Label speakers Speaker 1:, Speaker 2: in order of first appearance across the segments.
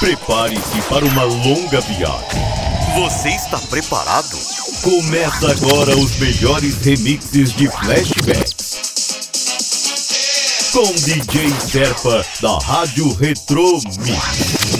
Speaker 1: Prepare-se para uma longa viagem.
Speaker 2: Você está preparado?
Speaker 1: Começa agora os melhores remixes de flashbacks. Com DJ Serpa da Rádio Retro Mix.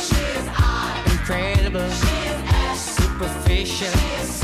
Speaker 3: She is
Speaker 4: odd. Incredible.
Speaker 5: She is superficial.